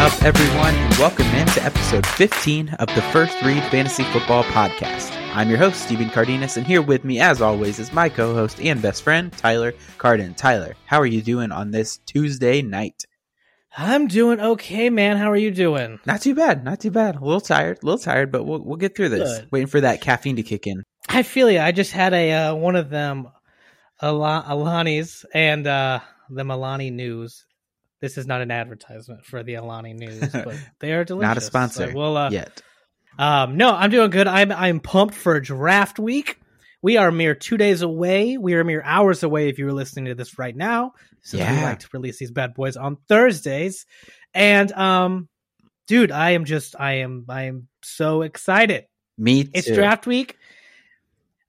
Up, everyone, and welcome in to episode 15 of the First Read Fantasy Football Podcast. I'm your host, Steven Cardenas, and here with me, as always, is my co host and best friend, Tyler Carden. Tyler, how are you doing on this Tuesday night? I'm doing okay, man. How are you doing? Not too bad, not too bad. A little tired, a little tired, but we'll, we'll get through this. Good. Waiting for that caffeine to kick in. I feel you. I just had a uh, one of them Al- Alani's and uh, the Alani News. This is not an advertisement for the Alani News, but they are delicious. Not a sponsor So we'll, uh, yet. Um, no, I'm doing good. I'm I'm pumped for draft week. We are mere two days away. We are mere hours away if you were listening to this right now. So we Yeah. like to release these bad boys on Thursdays. And um, dude, I am just I am I am so excited. Me too. It's draft week.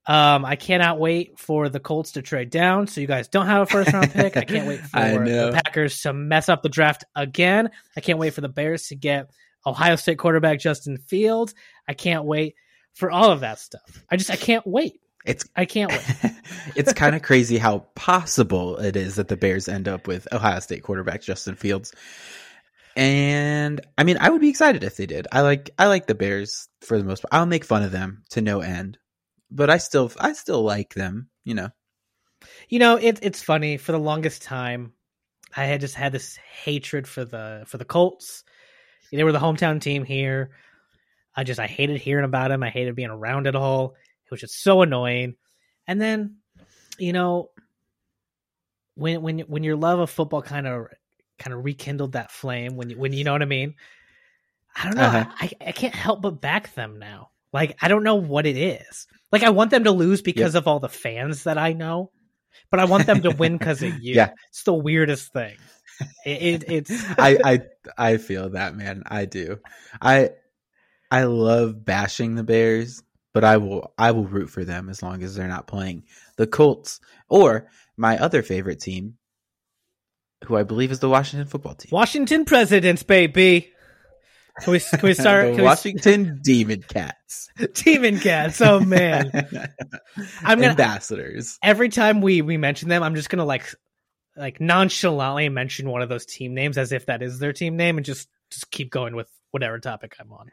Um, I cannot wait for the Colts to trade down, so you guys don't have a first round pick. I can't wait for the Packers to mess up the draft again. I can't wait for the Bears to get Ohio State quarterback Justin Fields. I can't wait for all of that stuff. I just I can't wait. It's I can't wait. it's kind of crazy how possible it is that the Bears end up with Ohio State quarterback Justin Fields. And I mean, I would be excited if they did. I like I like the Bears for the most part. I'll make fun of them to no end, but I still I still like them. You know, You know, it, it's funny. For the longest time, I had just had this hatred for the for the Colts. They were the hometown team here. I just I hated hearing about them. I hated being around it all. It was just so annoying. And then, you know, when when when your love of football kind of kind of rekindled that flame, when you when you know what I mean. I don't know. Uh-huh. I, I can't help but back them now. Like I don't know what it is. Like I want them to lose because of all the fans that I know, but I want them to win because of you. Yeah. It's the weirdest thing. It, it it's I I I feel that man. I do. I I love bashing the Bears, but I will I will root for them as long as they're not playing the Colts or my other favorite team, who I believe is the Washington football team. Washington Presidents, baby. Can we can we start? can we- Washington Demon Cats. Demon Cats. Oh man, I'm gonna ambassadors. every time we we mention them, I'm just gonna like like nonchalantly mention one of those team names as if that is their team name, and just just keep going with whatever topic I'm on.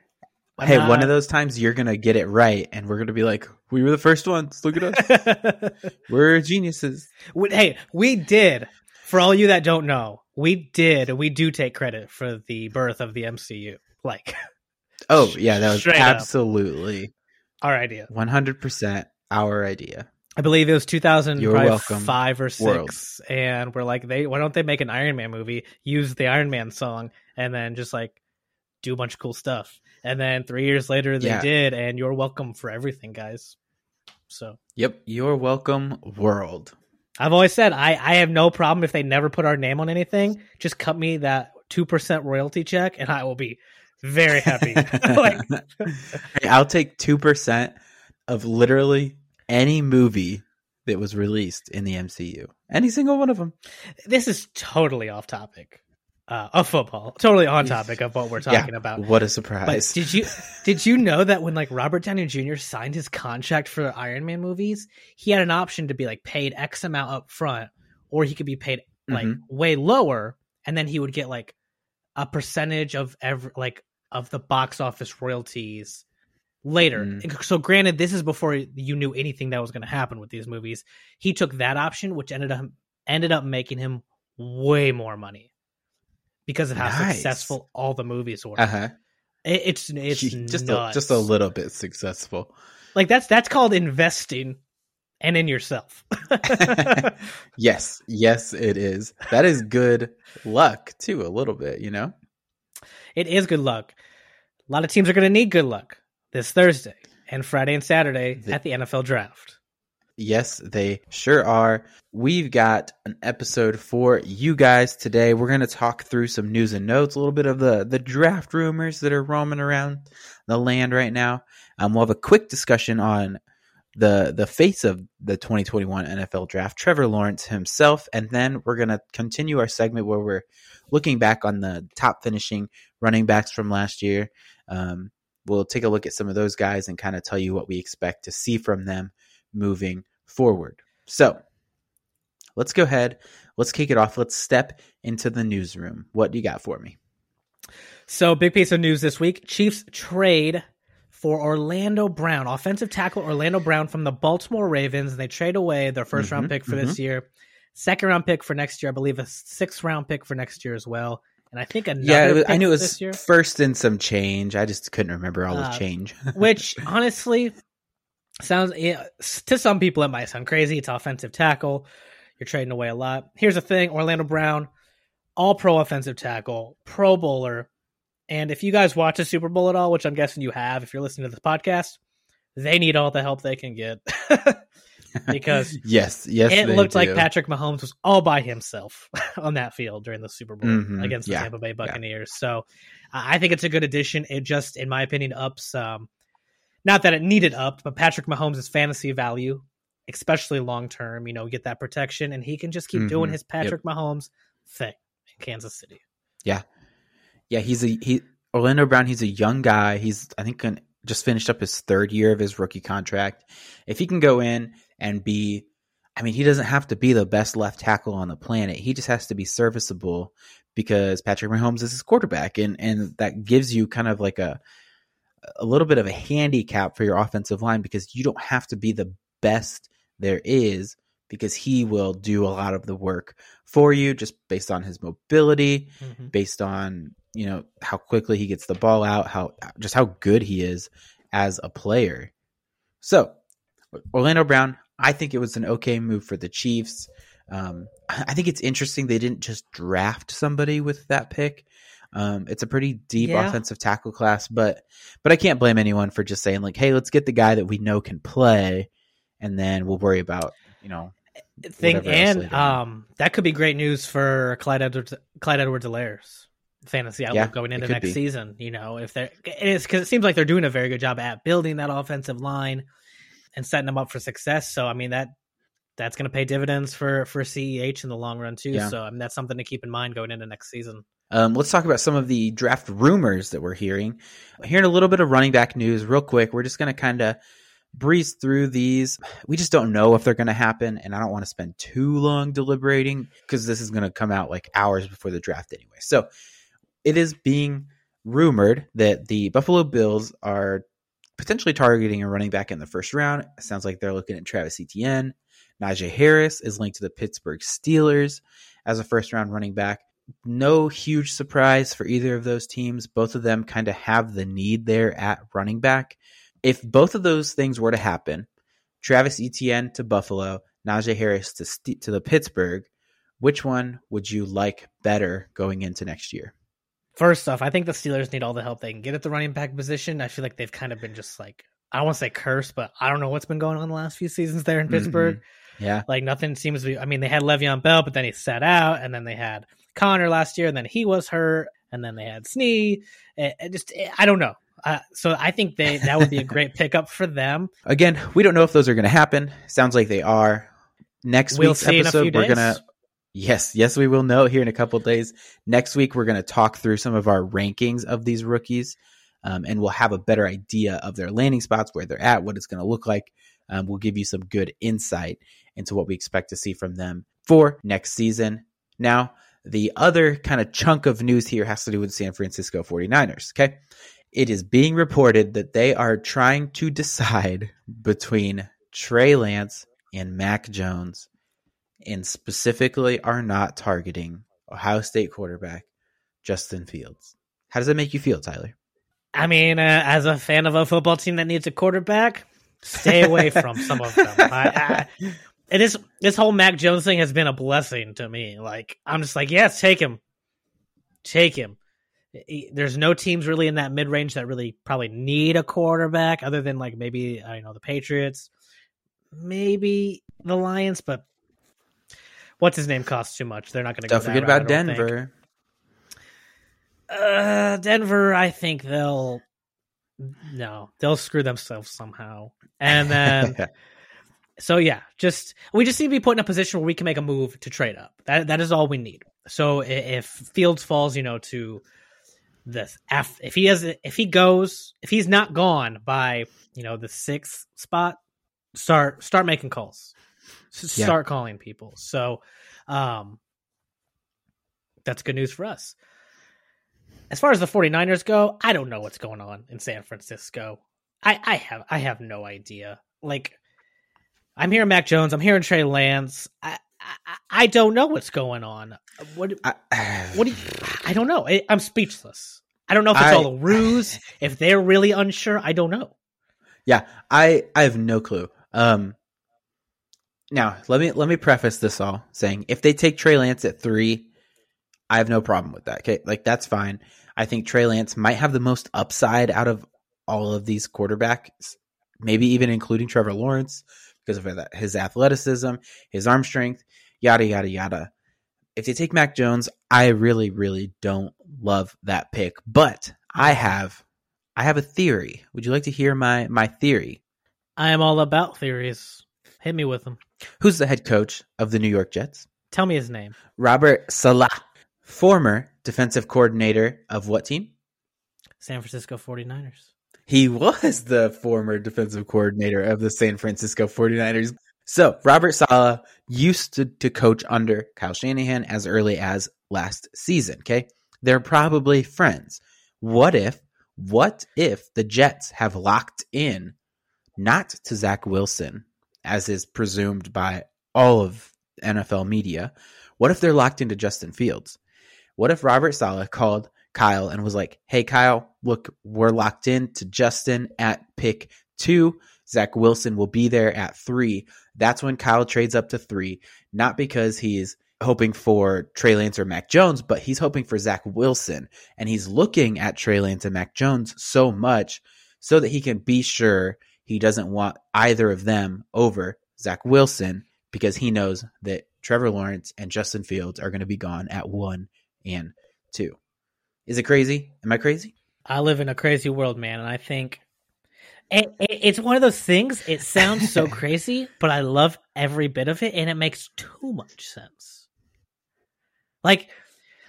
I'm Hey, not- one of those times you're gonna get it right, and we're gonna be like, "We were the first ones. Look at us. we're geniuses." Hey, we did. For all you that don't know, we did. We do take credit for the birth of the MCU. Like Oh yeah, that was absolutely our idea. 100 percent our idea. I believe it was 2000, You're welcome, five or six, world. and we're like, they why don't they make an Iron Man movie? Use the Iron Man song, and then just like do a bunch of cool stuff. And then three years later, they Yeah. did, and you're welcome for everything, guys. So Yep, you're welcome, world. I've always said I I have no problem if they never put our name on anything. Just cut me that two percent royalty check, and I will be very happy. like Hey, I'll take two percent of literally any movie that was released in the MCU. Any single one of them. this is totally off topic uh, of football. Totally on topic of what we're talking about. What a surprise! But surprise! did you did you know that when like Robert Downey Jr. signed his contract for the Iron Man movies, he had an option to be like paid X amount up front, or he could be paid like Mhm. way lower, and then he would get like a percentage of every like of the box office royalties later. Mm. So granted, this is before you knew anything that was going to happen with these movies. He took that option, which ended up ended up making him way more money because of how Nice. successful all the movies were. Uh huh. It, it's it's Just a, just a little bit successful. like that's that's called investing and in yourself. yes, yes, it is. That is good luck too. A little bit, you know. It is good luck. A lot of teams are going to need good luck this Thursday and Friday and Saturday The- at the NFL draft. Yes, they sure are. We've got an episode for you guys today. We're going to talk through some news and notes, a little bit of the, the draft rumors that are roaming around the land right now. Um, we'll have a quick discussion on the the face of the 2021 NFL draft, Trevor Lawrence himself, and then we're going to continue our segment where we're looking back on the top finishing running backs from last year. Um, we'll take a look at some of those guys and kind of tell you what we expect to see from them moving forward. So let's go ahead. Let's kick it off. Let's step into the newsroom. What do you got for me? So, big piece of news this week Chiefs trade for Orlando Brown, offensive tackle Orlando Brown from the Baltimore Ravens. And they trade away their 1st round Mhm, pick for this year, second round pick for next year, I believe a sixth round pick for next year as well. And I think another Yeah, was, I knew it was first in some change. I just couldn't remember all Uh, the change. which honestly sounds yeah, to some people it might sound crazy. It's offensive tackle. You're trading away a lot. Here's the thing: Orlando Brown, all pro offensive tackle, Pro Bowler, and if you guys watch the Super Bowl at all, which I'm guessing you have, if you're listening to this podcast, they need all the help they can get because yes, yes, it looked like. Patrick Mahomes was all by himself on that field during the Super Bowl Mhm, against the yeah, Tampa Bay Buccaneers. So I I think it's a good addition. It just, in my opinion, ups. Um, not that it needed upped, but Patrick Mahomes' fantasy value, especially long term. You know, get that protection, and he can just keep doing Mhm, his Patrick Mahomes thing in Kansas City. Yeah, he's a he. Orlando Brown. He's a young guy. He's I think an, just finished up his third year of his rookie contract. If he can go in and be, I mean, he doesn't have to be the best left tackle on the planet. He just has to be serviceable because Patrick Mahomes is his quarterback, and and that gives you kind of like a a little bit of a handicap for your offensive line because you don't have to be the best there is because he will do a lot of the work for you just based on his mobility mm-hmm. based on you know how quickly he gets the ball out, how just how good he is as a player. So Orlando Brown, I think it was an okay move for the Chiefs. Um, I think it's interesting they didn't just draft somebody with that pick. Um, it's a pretty deep Yeah. offensive tackle class, but but I can't blame anyone for just saying like, "Hey, let's get the guy that we know can play, and then we'll worry about you know." thing, and um, that could be great news for Clyde Edwards, Clyde Edwards-Helaire's fantasy outlook Yeah, going into next be. season. You know, if they're it is because it seems like they're doing a very good job at building that offensive line and setting them up for success. So, I mean that that's going to pay dividends for for CEH in the long run too. Yeah. So, I mean that's something to keep in mind going into next season. Um, let's talk about some of the draft rumors that we're hearing. Hearing a little bit of running back news real quick. We're just going to kind of breeze through these. We just don't know if they're going to happen, and I don't want to spend too long deliberating because this is going to come out like hours before the draft anyway. So it is being rumored that the Buffalo Bills are potentially targeting a running back in the first round. It sounds like they're looking at Travis Etienne. Najee Harris is linked to the Pittsburgh Steelers as a first round running back no huge surprise for either of those teams. Both of them kind of have the need there at running back. If both of those things were to happen, Travis Etienne to Buffalo, Najee Harris to to the Pittsburgh, which one would you like better going into next year? First off, I think the Steelers need all the help they can get at the running back position. I feel like they've kind of been just like I don't want to say cursed, but I don't know what's been going on the last few seasons there in Pittsburgh. Yeah, Like nothing seems to be. I mean, they had Le'Veon Bell, but then he sat out, and then they had Conner last year, and then he was hurt, and then they had Snell. It, it just eh, I don't know. Uh, so I think they that would be a great pickup for them. again, we don't know if those are going to happen. Sounds like they are. Next We'll week's see in a episode, we're days. gonna Yes, yes, we will know here in a couple days. Next week, we're going to talk through some of our rankings of these rookies, um, and we'll have a better idea of their landing spots, where they're at, what it's going to look like. Um, we'll give you some good insight into what we expect to see from them for next season. Now, the other kind of chunk of news here has to do with San Francisco 49ers. Okay. It is being reported that they are trying to decide between Trey Lance and Mac Jones and specifically are not targeting Ohio State quarterback Justin Fields. How does that make you feel, Tyler? I mean, uh, as a fan of a football team that needs a quarterback, stay away from some of them. I, I, it is this whole Mac Jones thing has been a blessing to me. Like I'm just like, yes, take him, take him. There's no teams really in that mid range that really probably need a quarterback, other than like maybe I know the Patriots, maybe the Lions, but what's his name costs too much. They're not going to. Don't forget about Denver. Uh, Denver, I think they'll no, they'll screw themselves somehow. And then so yeah, just we just need to be put in a position where we can make a move to trade up. That that is all we need. So if Fields falls, you know, to this F, if he has if he goes if he's not gone by you know the sixth spot, start start making calls, Yeah. start calling people. So, um, that's good news for us. as far as the 49ers go, I don't know what's going on in San Francisco. I, I have I have no idea. Like I'm hearing Mac Jones, I'm hearing Trey Lance. I I, I don't know what's going on. What I, what do you, I don't know. I, I'm speechless. I don't know if it's I- all a ruse, if they're really unsure. I don't know. Yeah, I I have no clue. Um now, let me let me preface this all saying if they take Trey Lance at 3, I have no problem with that. Okay? Like that's fine. I think Trey Lance might have the most upside out of all of these quarterbacks, maybe even including Trevor Lawrence because of his athleticism, his arm strength, yada yada yada. If they take Mac Jones, I really really don't love that pick, but I have I have a theory. Would you like to hear my my theory? I am all about theories. Hit me with them. Who's the head coach of the New York Jets? Tell me his name. Robert Saleh, former defensive coordinator of what team? San Francisco 49ers. He was the former defensive coordinator of the San Francisco 49ers. So, Robert Saleh used to, to coach under Kyle Shanahan as early as last season, okay? They're probably friends. What if what if the Jets have locked in not to Zach Wilson as is presumed by all of NFL media? What if they're locked into Justin Fields? What if Robert Saleh called Kyle and was like, "Hey Kyle, look, we're locked in to Justin at pick 2. Zach Wilson will be there at 3." That's when Kyle trades up to 3, not because he's hoping for Trey Lance or Mac Jones, but he's hoping for Zach Wilson and he's looking at Trey Lance and Mac Jones so much so that he can be sure he doesn't want either of them over Zach Wilson because he knows that Trevor Lawrence and Justin Fields are going to be gone at 1 and 2. Is it crazy? Am I crazy? I live in a crazy world, man, and I think it, it, it's one of those things. It sounds so crazy, but I love every bit of it, and it makes too much sense. Like,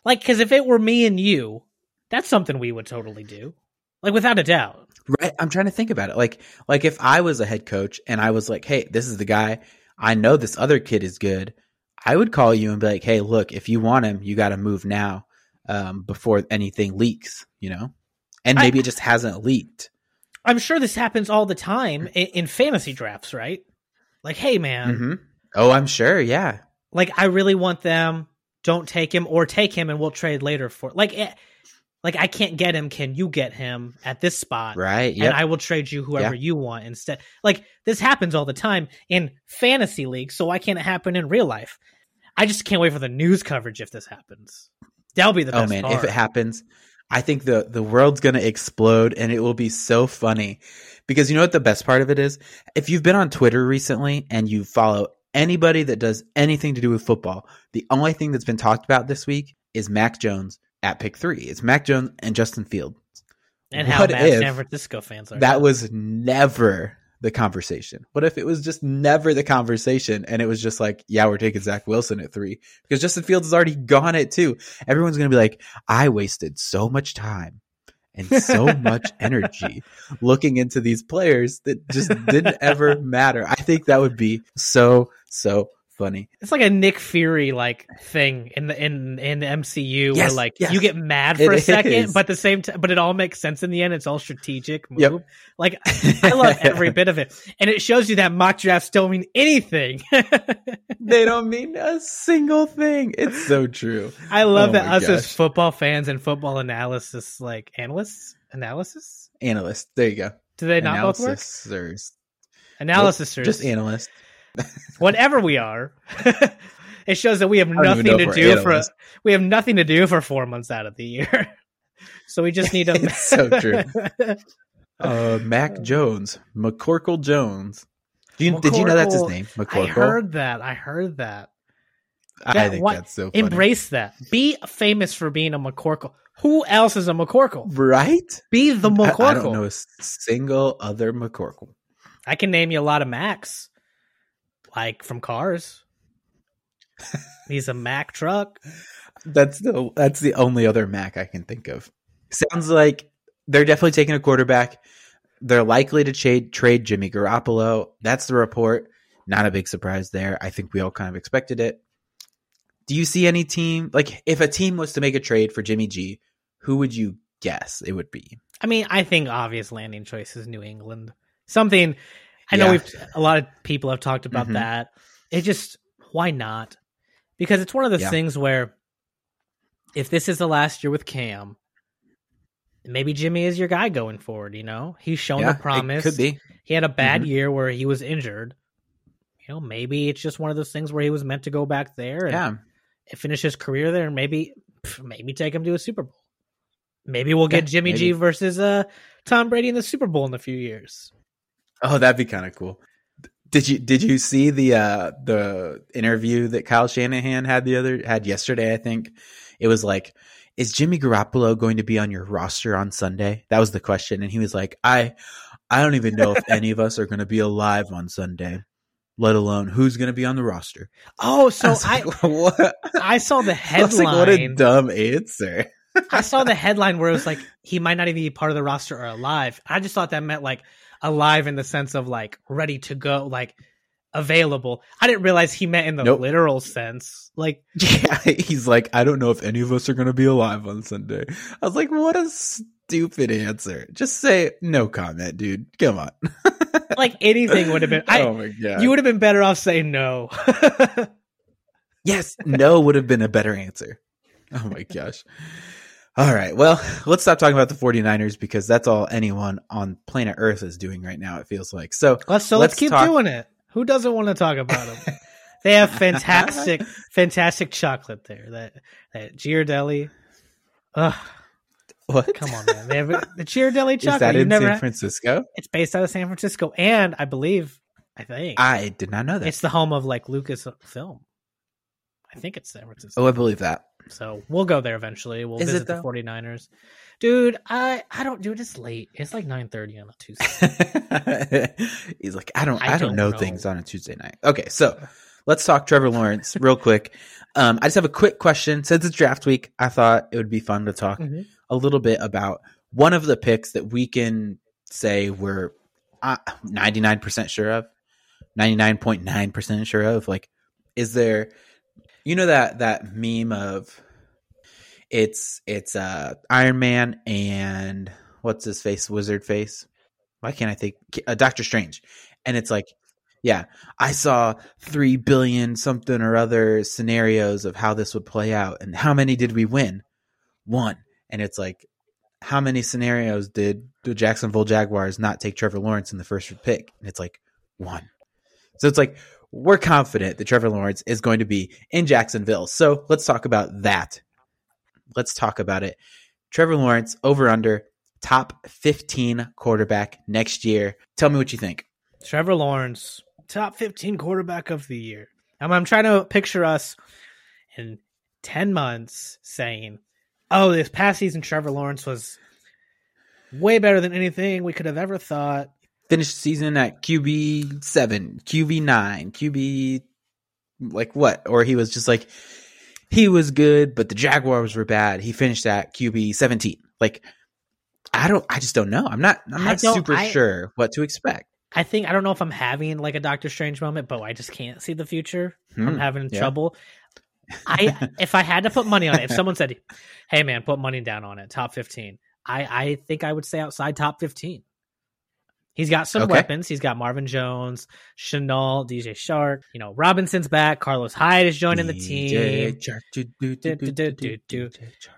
like because if it were me and you, that's something we would totally do, like without a doubt. Right. I'm trying to think about it. Like, like if I was a head coach and I was like, "Hey, this is the guy. I know this other kid is good." I would call you and be like, "Hey, look, if you want him, you got to move now, um, before anything leaks." You know, and I- maybe it just hasn't leaked. I'm sure this happens all the time in, in fantasy drafts, right? Like, hey, man, hmm Oh, I'm sure. Yeah. like I really want them. Don't take him, or take him, and we'll trade later for like, eh, like I can't get him. Can you get him at this spot? Right. and I will trade you whoever Yeah. you want instead. Like this happens all the time in fantasy leagues, so why can't it happen in real life? I just can't wait for the news coverage if this happens. That'll be the oh man, part. if it happens, I think the the world's gonna explode, and it will be so funny. Because you know what the best part of it is? If you've been on Twitter recently and you follow anybody that does anything to do with football, the only thing that's been talked about this week is Mac Jones at pick three. It's Mac Jones and Justin Field. and how what mad San Francisco fans are. That was never the conversation. What if it was just never the conversation and it was just like, yeah, we're taking Zach Wilson at three because Justin Fields is already gone at two. Everyone's going to be like, I wasted so much time and so much energy looking into these players that just didn't ever matter. I think that would be so, so funny. It's like a Nick Fury like thing in the in in the MCU where like yes. you get mad for It a second, is. but the same time, but it all makes sense in the end. It's all strategic move. Yep. Like I love every bit of it, and it shows you that mock drafts don't mean anything. they don't mean a single thing. It's so true. I love Oh that us as football fans and football analysis, like analysts, analysis. Analyst. There you go. Do they not both work? Analysis, Just analyst. whatever we are. it shows that we have nothing to do for analysts. we have nothing to do for four months out of the year. so we just need to. It's so true. Uh, Mac Jones, McCorkle Jones. Do you, did you know that's his name? McCorkle. I heard that. I heard that. I think what- that's so funny. Embrace that. Be famous for being a McCorkle. Who else is a McCorkle? right? Be the McCorkle. I don't know a single other McCorkle. I can name you a lot of Macs, like from Cars. He's a Mac truck. That's the that's the only other Mac I can think of. Sounds like they're definitely taking a quarterback. They're likely to trade trade Jimmy Garoppolo. That's the report. Not a big surprise there. I think we all kind of expected it. Do you see any team like if a team was to make a trade for Jimmy G, who would you guess it would be? I mean, I think obvious landing choice is New England. Something I know Yeah. we've a lot of people have talked about Mhm. that. It just why not? Because it's one of those Yeah. things where if this is the last year with Cam, maybe Jimmy is your guy going forward, you know? He's shown yeah, the promise. Could be. He had a bad Mhm. year where he was injured. You know, maybe it's just one of those things where he was meant to go back there and Yeah. finish his career there and maybe maybe take him to a Super Bowl. Maybe we'll get Yeah, Jimmy G versus uh Tom Brady in the Super Bowl in a few years. Oh, that'd be kind of cool. Did you did you see the uh the interview that Kyle Shanahan had the other had yesterday, I think? It was like is Jimmy Garoppolo going to be on your roster on Sunday? That was the question and he was like, "I I don't even know if any of us are going to be alive on Sunday, let alone who's going to be on the roster." Oh, so I like, what? I saw the I was like, what a dumb answer. I saw the headline where it was like he might not even be part of the roster or alive. I just thought that meant like alive in the sense of like ready to go, like available. I didn't realize he meant in the Nope. literal sense. Like Yeah, he's like, I don't know if any of us are going to be alive on Sunday. I was like, what a stupid answer. Just say no comment, dude. Come on. like anything would have been I oh my god. you would have been better off saying no. yes, no would have been a better answer. Oh my gosh. All right. Well, let's stop talking about the 49ers because that's all anyone on planet Earth is doing right now, it feels like. So, let's so let's, Let's keep talk- doing it. Who doesn't want to talk about them? they have fantastic, fantastic chocolate there. That that Ghirardelli. Ugh, what? come on, man. They have the Ghirardelli chocolate. Is that in never San had- Francisco? it's based out of San Francisco, and I believe, I think I did not know that. it's the home of like Lucas Film. I think it's San Francisco. oh, I believe that. So we'll go there eventually. We'll Is visit the though? 49ers. Dude, I I don't do it. It's late. It's like 9:30 on a Tuesday. He's like, I don't, I I, don't, don't know, know. things on a Tuesday night. Okay, so let's talk Trevor Lawrence real quick. Um, I just have a quick question. Since it's draft week, I thought it would be fun to talk Mhm. a little bit about one of the picks that we can say we're ninety nine percent sure of, ninety nine point nine percent sure of. Like, is there, you know that that meme of it's it's uh Iron Man and what's his face, Wizard face. Why can't I think? Uh, Doctor Strange, and it's like, yeah, I saw three billion something or other scenarios of how this would play out, and how many did we win? One, and it's like, how many scenarios did the Jacksonville Jaguars not take Trevor Lawrence in the first pick? And it's like one. So it's like we're confident that Trevor Lawrence is going to be in Jacksonville. So let's talk about that. Let's talk about it. Trevor Lawrence over under top 15 quarterback next year. Tell me what you think. Trevor Lawrence, top 15 quarterback of the year. I'm, I'm trying to picture us in 10 months saying, oh, this past season, Trevor Lawrence was way better than anything we could have ever thought. Finished the season at QB 7, QB 9, QB like what? Or he was just like he was good, but the Jaguars were bad. He finished at QB 17. Like I don't I just don't know. I'm not I'm not super I- sure what to expect. I think, I don't know if I'm having like a Doctor Strange moment, but I just can't see the future. I'm Hmm, having yeah. trouble. I if I had to put money on it, if someone said, "Hey man, put money down on it, top 15," I I think I would say outside top 15. He's got some okay. weapons. He's got Marvin Jones, Shenault, DJ Chark. You know, Robinson's back. Carlos Hyde is joining the team.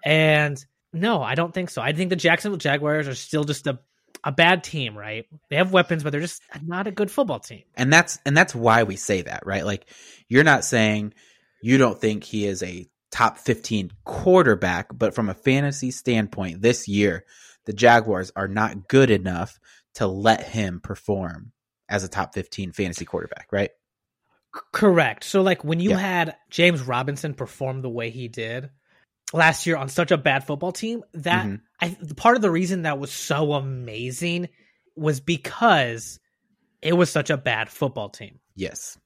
And no, I don't think so. I think the Jacksonville Jaguars are still just a a bad team, right? They have weapons, but they're just not a good football team. And that's and that's why we say that, right? Like you're not saying you don't think he is a top 15 quarterback, but from a fantasy standpoint this year, the Jaguars are not good enough to let him perform as a top 15 fantasy quarterback, right? Correct. So like when you Yeah. had James Robinson perform the way he did last year on such a bad football team, that Mhm. I part of the reason that was so amazing was because it was such a bad football team. Yes.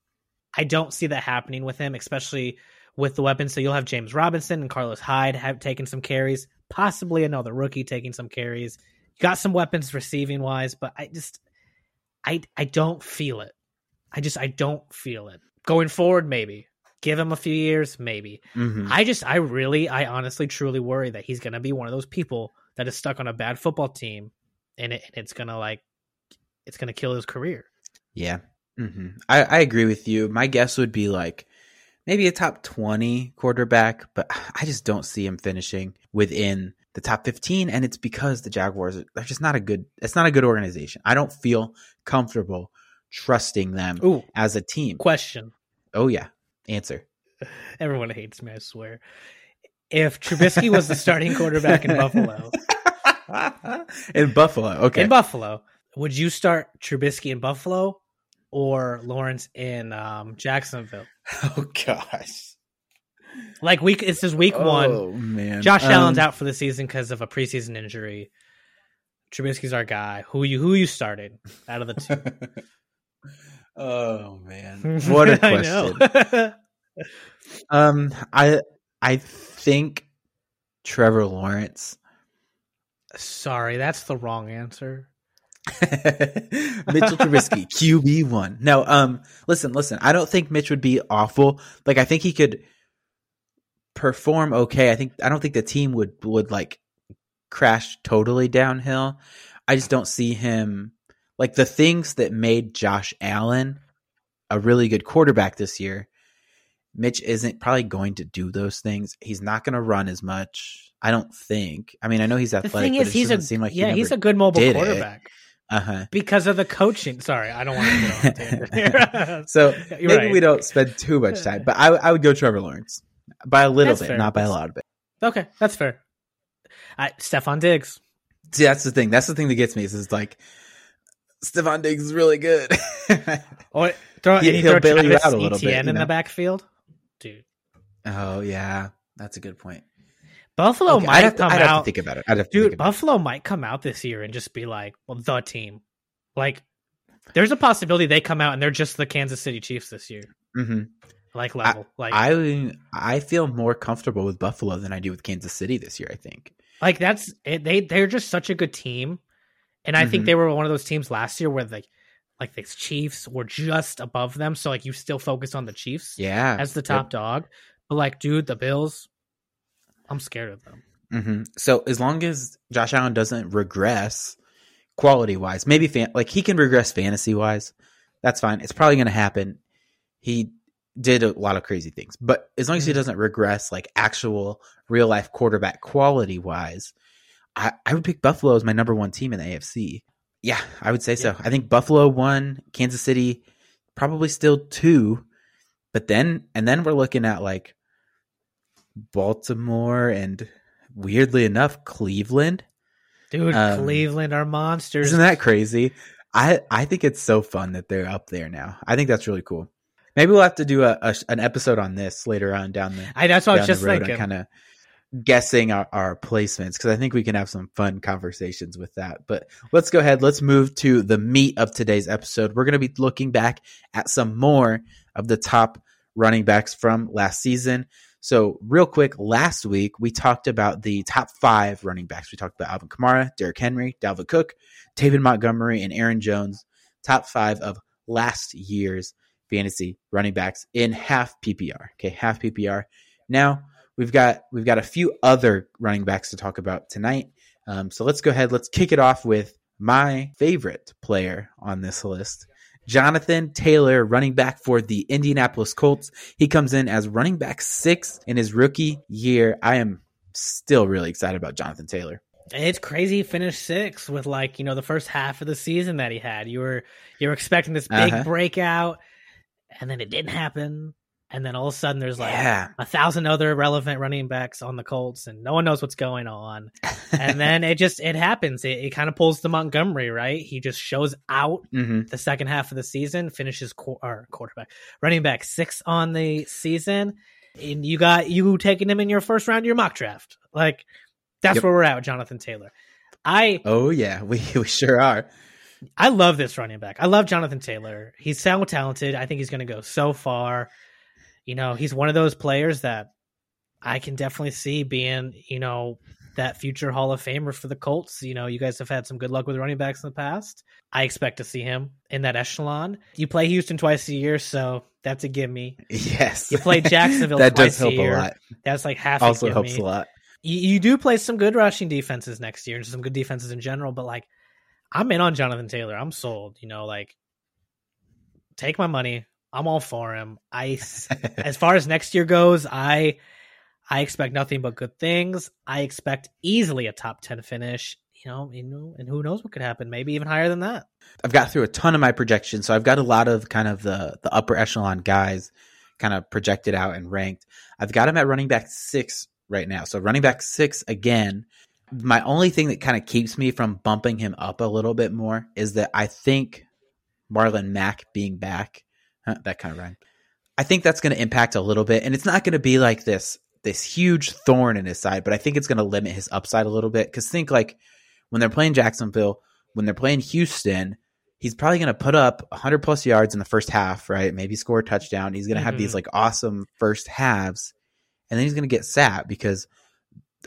I don't see that happening with him, especially with the weapons. So you'll have James Robinson and Carlos Hyde have taken some carries, possibly another rookie taking some carries. Got some weapons receiving wise, but I just I I don't feel it. I just I don't feel it. Going forward, maybe. Give him a few years, maybe. Mhm. I just, I really, I honestly, truly worry that he's going to be one of those people that is stuck on a bad football team, and, it, it's going to like, it's going to kill his career. Yeah. Mm-hmm. I, I agree with you. My guess would be like maybe a top 20 quarterback, but I just don't see him finishing within the top 15. And it's because the Jaguars, are- they're just not a good, it's not a good organization. I don't feel comfortable trusting them Ooh, as a team. question. Oh, yeah. Answer. Everyone hates me, I swear. If Trubisky was the starting quarterback in Buffalo, in Buffalo. Okay. in Buffalo, would you start Trubisky in Buffalo or Lawrence in um, Jacksonville? oh, gosh. Like week, this is week one. Oh, man. Josh Um, Allen's out for the season because of a preseason injury. Trubisky's our guy. Who you who you started out of the two? oh, man. What a I question. know. Um, I I think Trevor Lawrence, Sorry, that's the wrong answer. Mitchell Trubisky, QB one. No, um, listen, listen. I don't think Mitch would be awful. Like, I think he could perform okay. I think I don't think the team would would like crash totally downhill. I just don't see him like the things that made Josh Allen a really good quarterback this year. Mitch isn't probably going to do those things. He's not going to run as much. I don't think. I mean, I know he's athletic. The thing but is, it he's a doesn't seem like yeah, he he's a good mobile it. quarterback uh huh. because of the coaching. Sorry, I don't want to get on. So You're maybe right. we don't spend too much time, but I, I would go Trevor Lawrence by a little That's bit, fair. not by a lot of it. Okay, that's fair. I, Stefon Diggs. See, that's the thing. That's the thing that gets me is, is like Stefon Diggs is really good. Or throw, He- he'll bail you out a little bit, Etienne you in know? the backfield, dude. oh yeah, that's a good point. Buffalo Okay, might have to, come I'd have to out, think about it. I'd have to dude. Buffalo might come out this year and just be like, well, the team. Like, there's a possibility they come out and they're just the Kansas City Chiefs this year, hmm like level. like, I I feel more comfortable with Buffalo than I do with Kansas City this year. I think. like that's it, they they're just such a good team, and I think Mhm. they were one of those teams last year where like like the Chiefs were just above them, so like you still focus on the Chiefs Yeah, as the top dog, but like, dude, the Bills, I'm scared of them. hmm So as long as Josh Allen doesn't regress quality wise, maybe fan- like he can regress fantasy wise, that's fine. It's probably going to happen. He did a lot of crazy things, but as long as he Mhm. doesn't regress like actual real life quarterback quality wise, I, I would pick Buffalo as my number one team in the AFC. Yeah, I would say so. I think Buffalo one, Kansas City probably still two, but then and then we're looking at like Baltimore and weirdly enough Cleveland. Dude, Um, Cleveland are monsters. Isn't that crazy? I I think it's so fun that they're up there now. I think that's really cool. Maybe we'll have to do a, a an episode on this later on down the I that's what I was just thinking. kind of guessing our, our placements because I think we can have some fun conversations with that. But let's go ahead. Let's move to the meat of today's episode. We're going to be looking back at some more of the top running backs from last season. So, real quick, last week we talked about the top five running backs. We talked about Alvin Kamara, Derrick Henry, Dalvin Cook, David Montgomery, and Aaron Jones. Top five of last year's fantasy running backs in half PPR. Okay, half PPR. Now we've got we've got a few other running backs to talk about tonight. Um, so let's go ahead. Let's kick it off with my favorite player on this list, Jonathan Taylor, running back for the Indianapolis Colts. He comes in as running back six in his rookie year. I am still really excited about Jonathan Taylor. It's crazy. He finished sixth with like you know the first half of the season that he had. You were you were expecting this big Uh-huh. breakout, and then it didn't happen. And then all of a sudden, there's like yeah, a thousand other relevant running backs on the Colts, and no one knows what's going on. And then it just it happens. It, it kind of pulls the Montgomery, right? He just shows out hmm the second half of the season, finishes qu- or quarterback, running back six on the season, and you got you taking him in your first round of your mock draft. Like that's Yep. where we're at with Jonathan Taylor. I oh yeah, we we sure are. I love this running back. I love Jonathan Taylor. He's so talented. I think he's going to go so far. You know, he's one of those players that I can definitely see being, you know, that future Hall of Famer for the Colts. You know, you guys have had some good luck with running backs in the past. I expect to see him in that echelon. You play Houston twice a year, so that's a gimme. Yes, You play Jacksonville that twice does help a year. a lot. That's like half. Also helps a lot. You, you do play some good rushing defenses next year and some good defenses in general, but like I'm in on Jonathan Taylor. I'm sold. You know, like take my money. I'm all for him. I as far as next year goes, I I expect nothing but good things. I expect easily a top ten finish. You know, you know, and who knows what could happen? Maybe even higher than that. I've got through a ton of my projections, so I've got a lot of kind of the the upper echelon guys kind of projected out and ranked. I've got him at running back six right now. So running back six again. My only thing that kind of keeps me from bumping him up a little bit more is that I think Marlon Mack being back, huh, that kind of rhyme. I think that's going to impact a little bit, and it's not going to be like this this huge thorn in his side, but I think it's going to limit his upside a little bit. Because think like when they're playing Jacksonville, when they're playing Houston, he's probably going to put up 100 plus yards in the first half, right? Maybe score a touchdown. He's going to have Mhm. these like awesome first halves, and then he's going to get sat because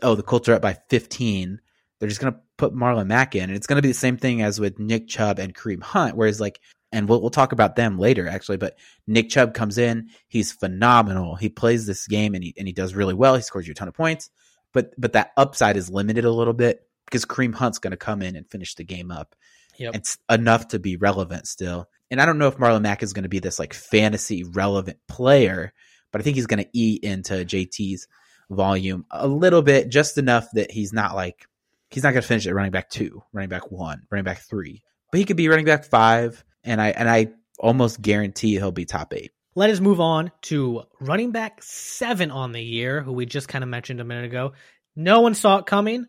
oh, the Colts are up by 15. They're just going to put Marlon Mack in, and it's going to be the same thing as with Nick Chubb and Kareem Hunt. Whereas like, and we'll we'll talk about them later actually, but Nick Chubb comes in, he's phenomenal. He plays this game and he and he does really well. He scores you a ton of points, but but that upside is limited a little bit because Kareem Hunt's going to come in and finish the game up. Yep. It's enough to be relevant still. And I don't know if Marlon Mack is going to be this like fantasy relevant player, but I think he's going to eat into JT's volume a little bit, just enough that he's not like he's not going to finish at running back two, running back one, running back three, but he could be running back five, and I and I almost guarantee he'll be top eight. Let us move on to running back seven on the year, who we just kind of mentioned a minute ago. No one saw it coming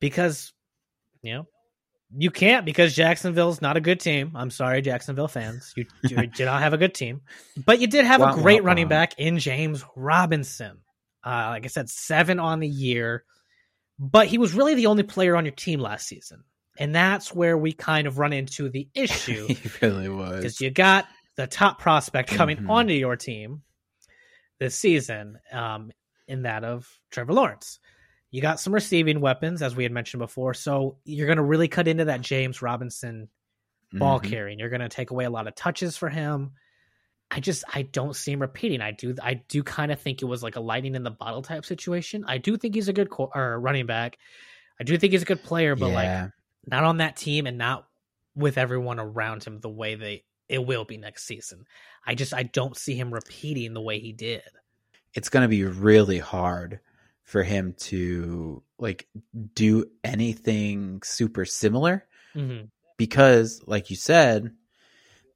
because, you know, you can't because Jacksonville's not a good team. I'm sorry, Jacksonville fans. You, you did not have a good team, but you did have a great running wah. back in James Robinson. Uh, like I said, seven on the year, but he was really the only player on your team last season. And that's where we kind of run into the issue he really was. because you got the top prospect coming Mhm. onto your team this season um, in that of Trevor Lawrence. You got some receiving weapons, as we had mentioned before. So you're going to really cut into that James Robinson ball Mhm. carrying. You're going to take away a lot of touches for him. I just I don't see him repeating. I do I do kind of think it was like a lightning in the bottle type situation. I do think he's a good co- or running back. I do think he's a good player, but like not on that team and not with everyone around him the way they it will be next season. I just I don't see him repeating the way he did. it's going to be really hard for him to like do anything super similar Mm-hmm. because like you said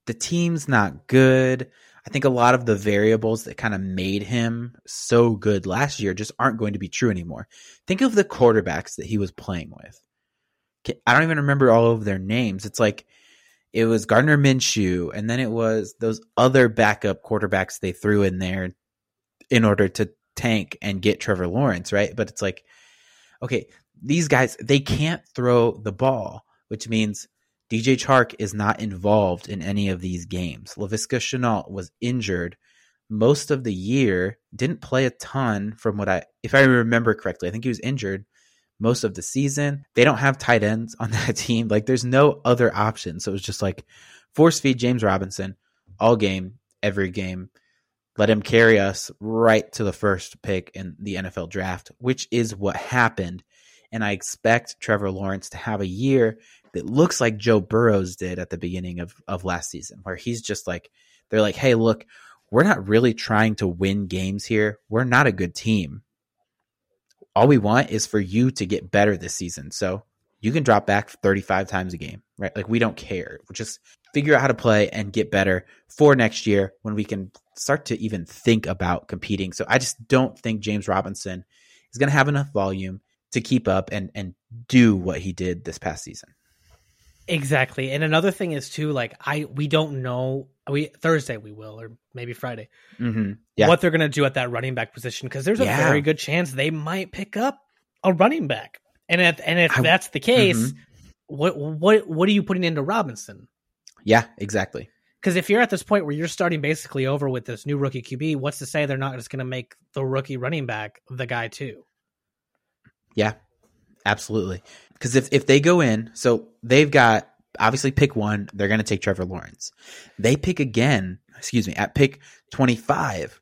the team's not good. I think a lot of the variables that kind of made him so good last year just aren't going to be true anymore. Think of the quarterbacks that he was playing with. I don't even remember all of their names. It's like it was gardner minshew and then it was those other backup quarterbacks they threw in there in order to tank and get trevor lawrence right? But it's like okay these guys they can't throw the ball which means DJ Chark is not involved in any of these games. Laviska Shenault was injured most of the year, didn't play a ton from what I, if I remember correctly, I think he was injured most of the season. They don't have tight ends on that team. Like there's no other option. So it was just like force feed James Robinson all game, every game. Let him carry us right to the first pick in the NFL draft, which is what happened. And I expect Trevor Lawrence to have a year that looks like Joe Burrow's did at the beginning of, of last season, where he's just like, they're like, hey, look, we're not really trying to win games here. We're not a good team. All we want is for you to get better this season. So you can drop back 35 times a game, right? Like, we don't care. We'll just figure out how to play and get better for next year when we can start to even think about competing. So I just don't think James Robinson is going to have enough volume to keep up and, and do what he did this past season. Exactly. And another thing is too like I we don't know we Thursday we will or maybe Friday Mm-hmm. Yeah. what they're going to do at that running back position because there's a Yeah. very good chance they might pick up a running back. And if and if I- that's the case, Mhm. what what what are you putting into Robinson? Yeah, exactly. Because if you're at this point where you're starting basically over with this new rookie QB, what's to say they're not just going to make the rookie running back the guy too? Yeah, absolutely. Because if, if they go in, so they've got obviously pick one, they're going to take Trevor Lawrence. They pick again, excuse me, at pick 25.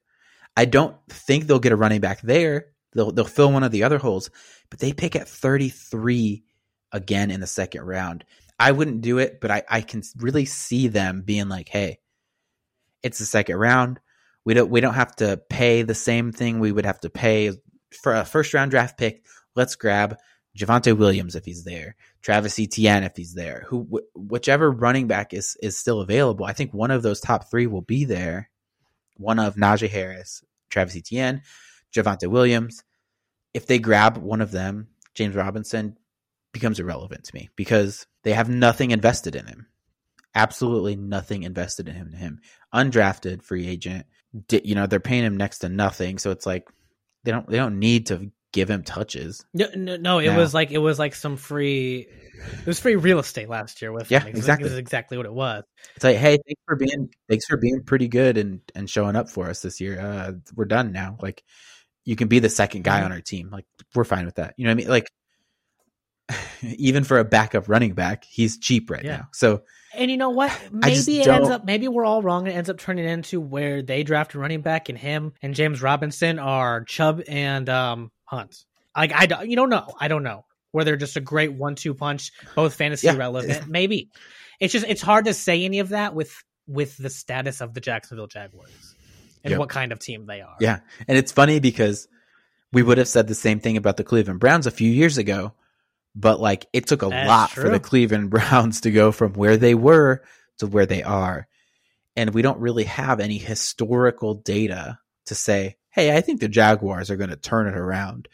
I don't think they'll get a running back there. They'll, they'll fill one of the other holes, but they pick at 33 again in the second round. I wouldn't do it, but I, I can really see them being like, hey, it's the second round. We don't we don't have to pay the same thing we would have to pay for a first round draft pick. Let's grab Javonte Williams if he's there, Travis Etienne if he's there, who wh- whichever running back is is still available. I think one of those top three will be there. One of Najee Harris, Travis Etienne, Javonte Williams. If they grab one of them, James Robinson becomes irrelevant to me because they have nothing invested in him. Absolutely nothing invested in him. him. Undrafted free agent. You know, they're paying him next to nothing. So it's like they don't they don't need to give him touches. No, no, no it was like it was like some free. It was free real estate last year with yeah, him. exactly. This is exactly what it was. It's like, hey, thanks for being thanks for being pretty good and and showing up for us this year. Uh, we're done now. Like, you can be the second guy mm-hmm. on our team. Like, we're fine with that. You know what I mean? Like, even for a backup running back, he's cheap right yeah. now. So, and you know what? Maybe it don't... ends up. Maybe we're all wrong. It ends up turning into where they draft a running back, and him and James Robinson are Chubb and um, Hunt. Like I, don't, you don't know. I don't know. Where they're just a great one-two punch, both fantasy yeah. relevant. Maybe it's just it's hard to say any of that with with the status of the Jacksonville Jaguars and yep. what kind of team they are. Yeah, and it's funny because we would have said the same thing about the Cleveland Browns a few years ago but like it took a That's lot true. for the Cleveland Browns to go from where they were to where they are. And we don't really have any historical data to say, hey, I think the Jaguars are going to turn it around.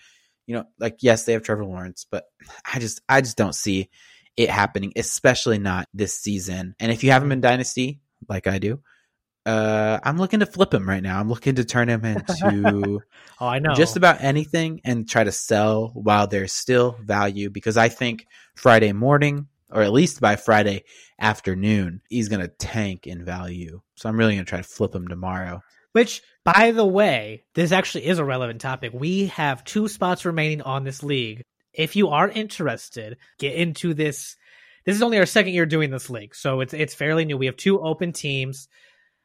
You know, like yes, they have Trevor Lawrence, but I just I just don't see it happening, especially not this season. And if you have him in Dynasty, like I do, uh, I'm looking to flip him right now. I'm looking to turn him into oh, I know just about anything and try to sell while there's still value because I think Friday morning or at least by Friday afternoon he's going to tank in value. So I'm really going to try to flip him tomorrow. Which, by the way, this actually is a relevant topic. We have two spots remaining on this league. If you are interested, get into this. This is only our second year doing this league, so it's it's fairly new. We have two open teams.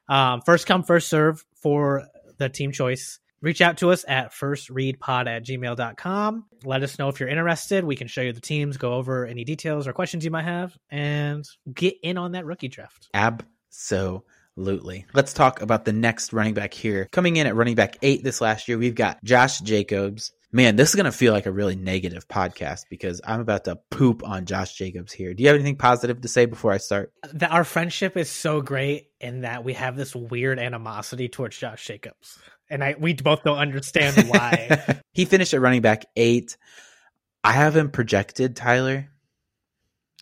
Um, first come, first serve for the team choice. Reach out to us at firstreadpod at gmail.com. Let us know if you're interested. We can show you the teams, go over any details or questions you might have, and get in on that rookie draft. Absolutely. Let's talk about the next running back here. Coming in at running back eight this last year, we've got Josh Jacobs. Man, this is going to feel like a really negative podcast because I'm about to poop on Josh Jacobs here. Do you have anything positive to say before I start? That our friendship is so great in that we have this weird animosity towards Josh Jacobs. And I we both don't understand why. he finished at running back 8. I have him projected, Tyler.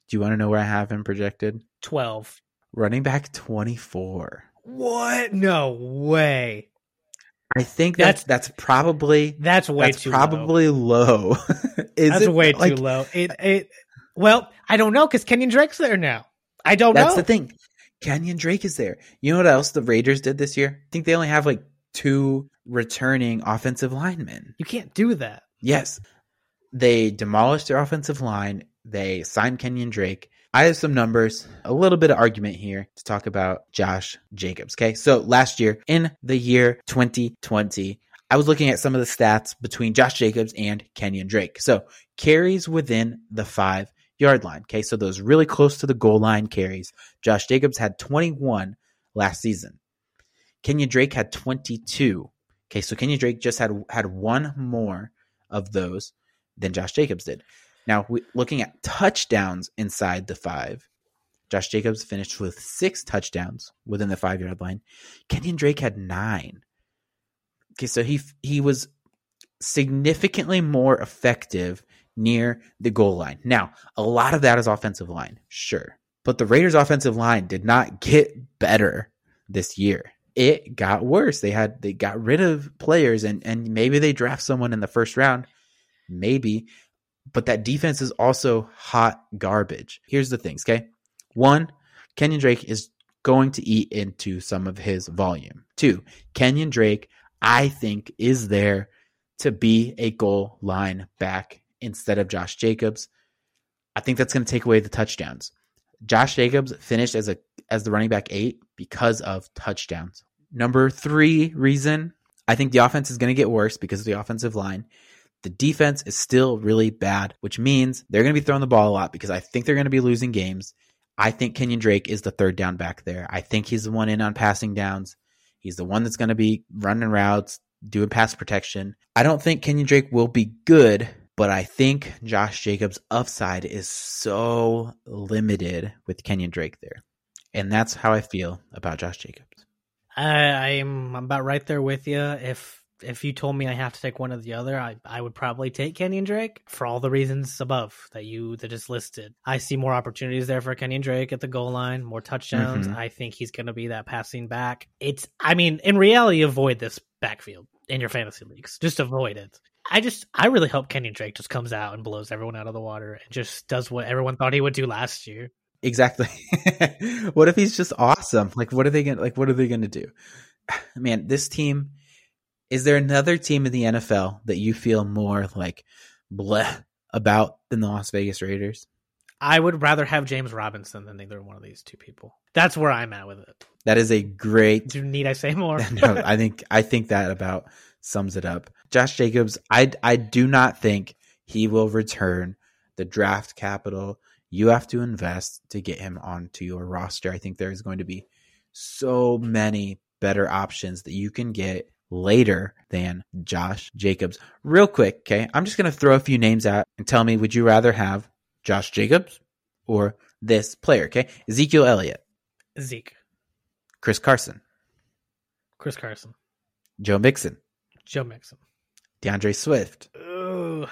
Do you want to know where I have him projected? 12. Running back 24. What? No way. I think that's that's, that's probably that's way that's too probably low. low. that's it, way like, too low. It it well, I don't know because Kenyon Drake's there now. I don't that's know. That's the thing. Kenyon Drake is there. You know what else the Raiders did this year? I think they only have like two returning offensive linemen. You can't do that. Yes. They demolished their offensive line. They signed Kenyon Drake. I have some numbers, a little bit of argument here to talk about Josh Jacobs. Okay. So last year, in the year 2020, I was looking at some of the stats between Josh Jacobs and Kenyon Drake. So carries within the five yard line. Okay. So those really close to the goal line carries. Josh Jacobs had 21 last season. Kenyon Drake had 22. Okay. So Kenyon Drake just had, had one more of those than Josh Jacobs did. Now, we, looking at touchdowns inside the five, Josh Jacobs finished with six touchdowns within the five yard line. Kenyon Drake had nine. Okay, so he he was significantly more effective near the goal line. Now, a lot of that is offensive line, sure, but the Raiders' offensive line did not get better this year. It got worse. They had they got rid of players, and and maybe they draft someone in the first round, maybe, but that defense is also hot garbage. Here's the things, okay? One, Kenyon Drake is going to eat into some of his volume. Two, Kenyon Drake, I think, is there to be a goal line back instead of Josh Jacobs. I think that's going to take away the touchdowns. Josh Jacobs finished as a as the running back eight because of touchdowns. Number three reason I think the offense is going to get worse because of the offensive line. The defense is still really bad, which means they're going to be throwing the ball a lot because I think they're going to be losing games. I think Kenyon Drake is the third down back there. I think he's the one in on passing downs. He's the one that's going to be running routes, doing pass protection. I don't think Kenyon Drake will be good, but I think Josh Jacobs' upside is so limited with Kenyon Drake there. And that's how I feel about Josh Jacobs. I, I'm about right there with you. If if you told me I have to take one or the other, I, I would probably take Kenyon Drake for all the reasons above that you that just listed. I see more opportunities there for Kenyon Drake at the goal line, more touchdowns. Mhm. I think he's going to be that passing back. It's, I mean, in reality, avoid this backfield in your fantasy leagues. Just avoid it. I just, I really hope Kenyon Drake just comes out and blows everyone out of the water and just does what everyone thought he would do last year. Exactly. what if he's just awesome? Like what are they going to like what are they going to do? Man, this team is there another team in the NFL that you feel more like bleh about than the Las Vegas Raiders? I would rather have James Robinson than either one of these two people. That's where I'm at with it. That is a great Do need I say more? no, I think I think that about sums it up. Josh Jacobs, I I do not think he will return the draft capital you have to invest to get him onto your roster. I think there's going to be so many better options that you can get later than Josh Jacobs. Real quick, okay? I'm just going to throw a few names out and tell me would you rather have Josh Jacobs or this player, okay? Ezekiel Elliott, Zeke, Chris Carson, Chris Carson, Joe Mixon, Joe Mixon. D'Andre Swift, Ooh,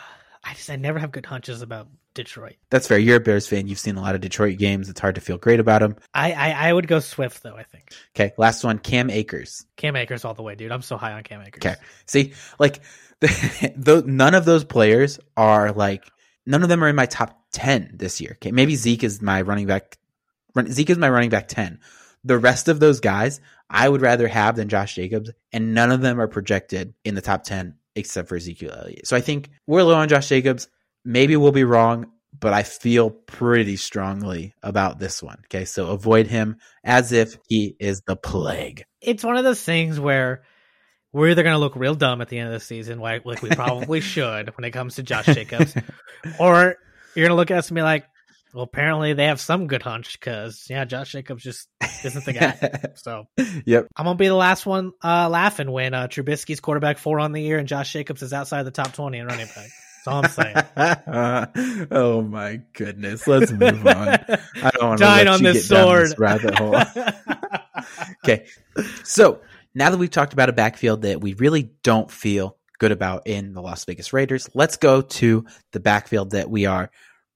I just I never have good hunches about Detroit. That's fair. You're a Bears fan. You've seen a lot of Detroit games. It's hard to feel great about them. I I, I would go Swift though. I think Okay, last one, Cam Akers. Cam Akers all the way, dude. I'm so high on Cam Akers. Okay, see, like, the, none of those players are like, none of them are in my top ten this year. Okay, maybe Zeke is my running back. run- Zeke is my running back ten. The rest of those guys, I would rather have than Josh Jacobs, and none of them are projected in the top ten except for Ezekiel Elliott. So I think we're low on Josh Jacobs. Maybe we'll be wrong, but I feel pretty strongly about this one. Okay, so avoid him as if he is the plague. It's one of those things where we're either gonna look real dumb at the end of the season, like like we probably should when it comes to Josh Jacobs, or you're gonna look at us and be like, well, apparently they have some good hunch because yeah, Josh Jacobs just isn't the guy. So yep. I'm gonna be the last one uh, laughing when uh, Trubisky's quarterback four on the year and Josh Jacobs is outside the top twenty in running back. That's all I'm saying. oh my goodness. Let's move on. I don't want to let on you this get sword. this rabbit hole. okay. So now that we've talked about a backfield that we really don't feel good about in the Las Vegas Raiders, let's go to the backfield that we are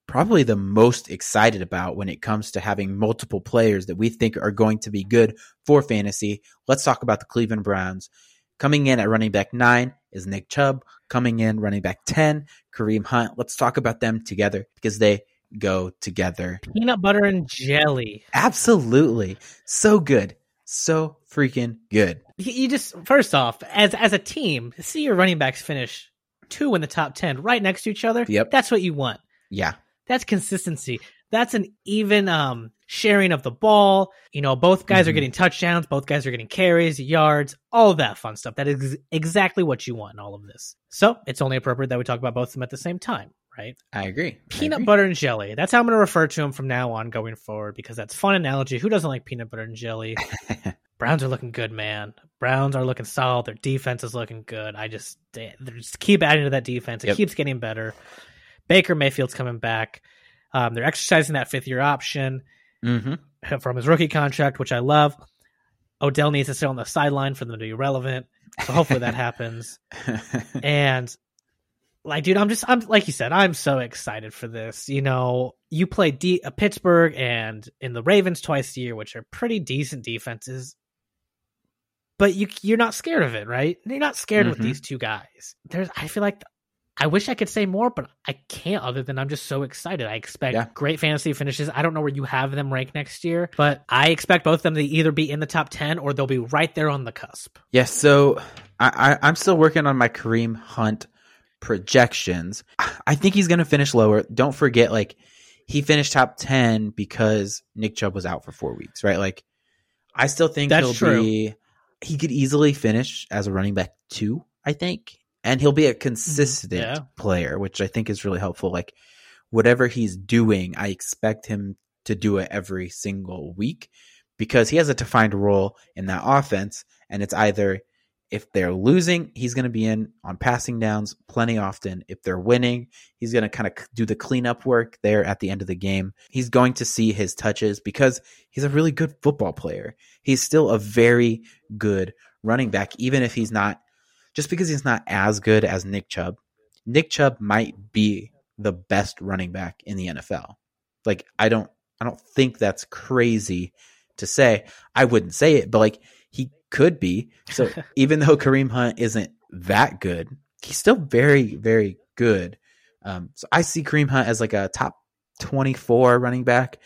probably the most excited about when it comes to having multiple players that we think are going to be good for fantasy. Let's talk about the Cleveland Browns. Coming in at running back nine is Nick Chubb. Coming in running back 10, Kareem Hunt. Let's talk about them together because they go together. Peanut butter and jelly. Absolutely. So good. So freaking good. You- You just first off, as as a team, see your running backs finish two in the top ten right next to each other. Yep. That's what you want. Yeah. That's consistency. That's an even um sharing of the ball. You know, both guys are Mhm. getting touchdowns, both guys are getting carries, yards, all of that fun stuff. That is exactly what you want in all of this. So it's only appropriate that we talk about both of them at the same time, right? I agree. I Peanut agree. butter and jelly. That's how I'm going to refer to them from now on going forward because that's fun analogy. Who doesn't like peanut butter and jelly? Browns are looking good, man. Browns are looking solid. Their defense is looking good. I just they, they just keep adding to that defense. It Yep. keeps getting better. Baker Mayfield's coming back. Um, they're exercising that fifth year option hmm from his rookie contract, which I love. Odell needs to sit on the sideline for them to be relevant. So hopefully that happens. And like, dude, I'm just, I'm like you said, I'm so excited for this. You know, you play D- uh, Pittsburgh and in the Ravens twice a year, which are pretty decent defenses. But you you're not scared of it, right? You're not scared with Mhm. these two guys. There's, I feel like, I wish I could say more, but I can't. Other than I'm just so excited. I expect Yeah. great fantasy finishes. I don't know where you have them ranked next year, but I expect both of them to either be in the top ten or they'll be right there on the cusp. Yeah, so I, I, I'm still working on my Kareem Hunt projections, I think he's going to finish lower. Don't forget, like, he finished top 10 because Nick Chubb was out for four weeks, right? Like, I still think That's he'll true. be, he could easily finish as a running back two, I think. And he'll be a mm-hmm. consistent Yeah. player, which I think is really helpful. Like, whatever he's doing, I expect him to do it every single week because he has a defined role in that offense. And it's either if they're losing, he's going to be in on passing downs plenty often. If they're winning, he's going to kind of do the cleanup work there at the end of the game. He's going to see his touches because he's a really good football player. He's still a very good running back, even if he's not, just because he's not as good as Nick Chubb. Nick Chubb might be the best running back in the NFL. Like, I don't, I don't think that's crazy to say. I wouldn't say it, but like, he could be. So even though Kareem Hunt isn't that good, he's still very, very good. Um, so I see Kareem Hunt as like a top 24 running back,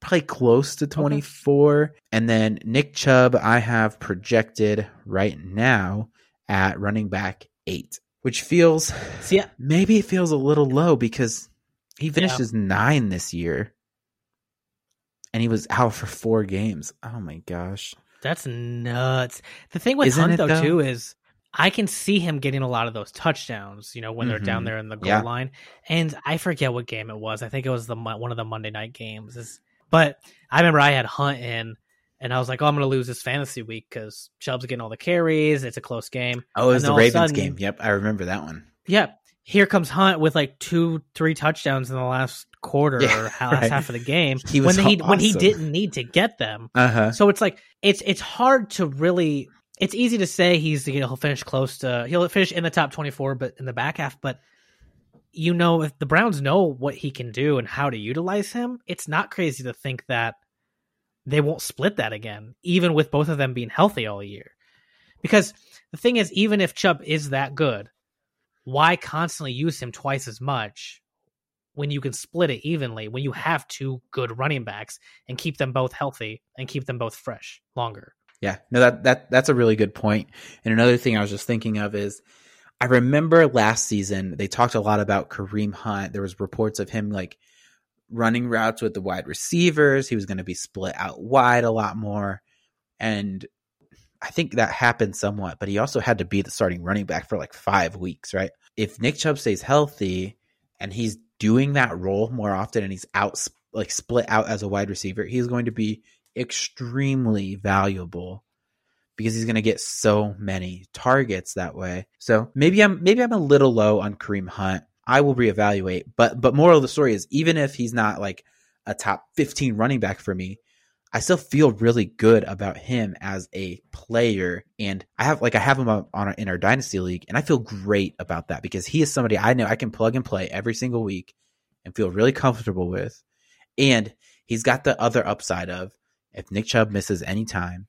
probably close to 24. And then Nick Chubb, I have projected right now at running back eight, which feels See, yeah. maybe it feels a little low because he finishes Yeah. nine this year. And he was out for four games. Oh my gosh. That's nuts. The thing with Isn't Hunt though, though? too is I can see him getting a lot of those touchdowns. You know, when they're down Mhm. there in the goal Yeah. line, and I forget what game it was. I think it was the one of the Monday night games. But I remember I had Hunt in, and I was like, "Oh, I'm going to lose this fantasy week because Chubb's getting all the carries. It's a close game." Oh, it was the Ravens sudden- game. Yep, I remember that one. Yeah, here comes Hunt with like two, three touchdowns in the last quarter Yeah, or ha- right. last half of the game He was when he when he didn't need to get them. Uh huh. So it's like it's it's hard to really. It's easy to say he's you know, he'll finish close to he'll finish in the top twenty four, but in the back half. But you know, if the Browns know what he can do and how to utilize him, it's not crazy to think that they won't split that again, even with both of them being healthy all year. Because the thing is, even if Chubb is that good, why constantly use him twice as much when you can split it evenly when you have two good running backs and keep them both healthy and keep them both fresh longer? Yeah, no, that that that's a really good point. And another thing I was just thinking of is, I remember last season they talked a lot about Kareem Hunt. There was reports of him like running routes with the wide receivers. He was going to be split out wide a lot more, and I think that happened somewhat. But he also had to be the starting running back for like five weeks, right? If Nick Chubb stays healthy and he's doing that role more often, and he's out like split out as a wide receiver, he's going to be extremely valuable because he's going to get so many targets that way. So maybe I'm maybe I'm a little low on Kareem Hunt. I will reevaluate, but but moral of the story is even if he's not like a top 15 running back for me, I still feel really good about him as a player and I have like I have him on our, in our dynasty league and I feel great about that because he is somebody I know I can plug and play every single week and feel really comfortable with. And he's got the other upside of if Nick Chubb misses any time,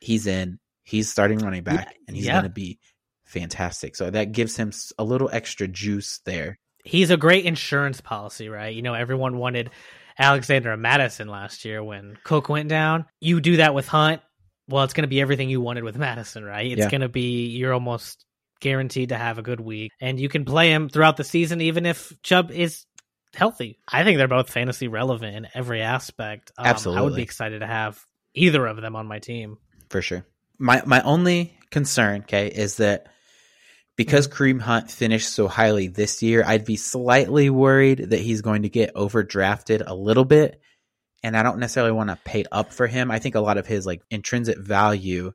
he's in, he's starting running back, Yeah, and he's yeah. going to be fantastic. So that gives him a little extra juice there. He's a great insurance policy, right? You know, everyone wanted Alexander Mattison last year when Cook went down. You do that with Hunt. Well, it's going to be everything you wanted with Mattison, right? It's Yeah. going to be you're almost guaranteed to have a good week, and you can play him throughout the season, even if Chubb is healthy. I think they're both fantasy relevant in every aspect. Um, I would be excited to have either of them on my team. for sure. My my only concern, okay, is that because mm-hmm. Kareem Hunt finished so highly this year, I'd be slightly worried that he's going to get overdrafted a little bit. And I don't necessarily want to pay up for him. I think a lot of his like intrinsic value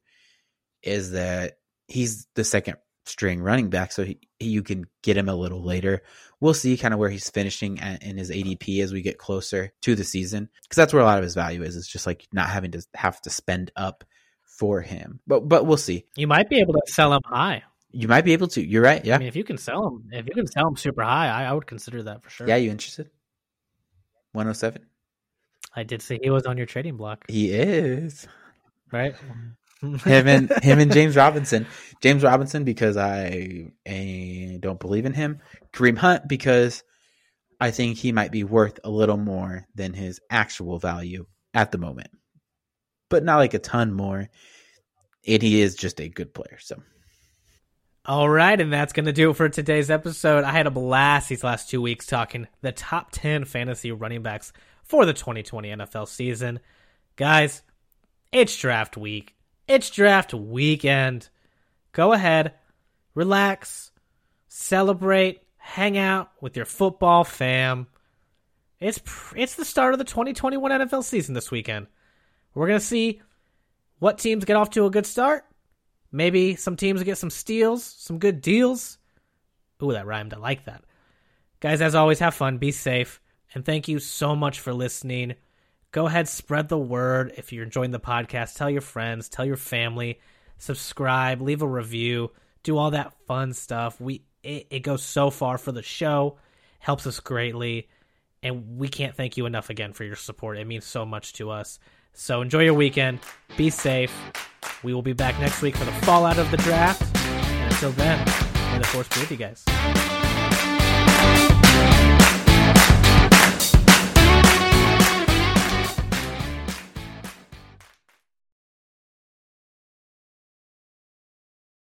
is that he's the second string running back, so he, you can get him a little later. We'll see kind of where he's finishing at, in his ADP as we get closer to the season, because that's where a lot of his value is. It's just like not having to have to spend up for him. But but we'll see. You might be able to sell him high. You might be able to. You're right. Yeah. I mean, if you can sell them, if you can sell them super high, I, I would consider that for sure. Yeah. You interested? One oh seven. I did see he was on your trading block, He is. right? him and him and James Robinson. James Robinson because I, eh, don't believe in him. Kareem Hunt because I think he might be worth a little more than his actual value at the moment, but not like a ton more. And he is just a good player. So, All right, and that's going to do it for today's episode. I had a blast these last two weeks talking the top 10 fantasy running backs for the 2020 NFL season. Guys, it's draft week. It's draft weekend. Go ahead, relax, celebrate, hang out with your football fam. It's it's the start of the 2021 NFL season this weekend. We're going to see what teams get off to a good start. Maybe some teams get some steals, some good deals. Ooh, that rhymed. I like that. Guys, as always, have fun, be safe, and thank you so much for listening. Go ahead, spread the word if you're enjoying the podcast. Tell your friends, tell your family, subscribe, leave a review, do all that fun stuff. We it, it goes so far for the show, helps us greatly, and we can't thank you enough again for your support. It means so much to us. So enjoy your weekend. Be safe. We will be back next week for the fallout of the draft. And until then, may the force be with you guys.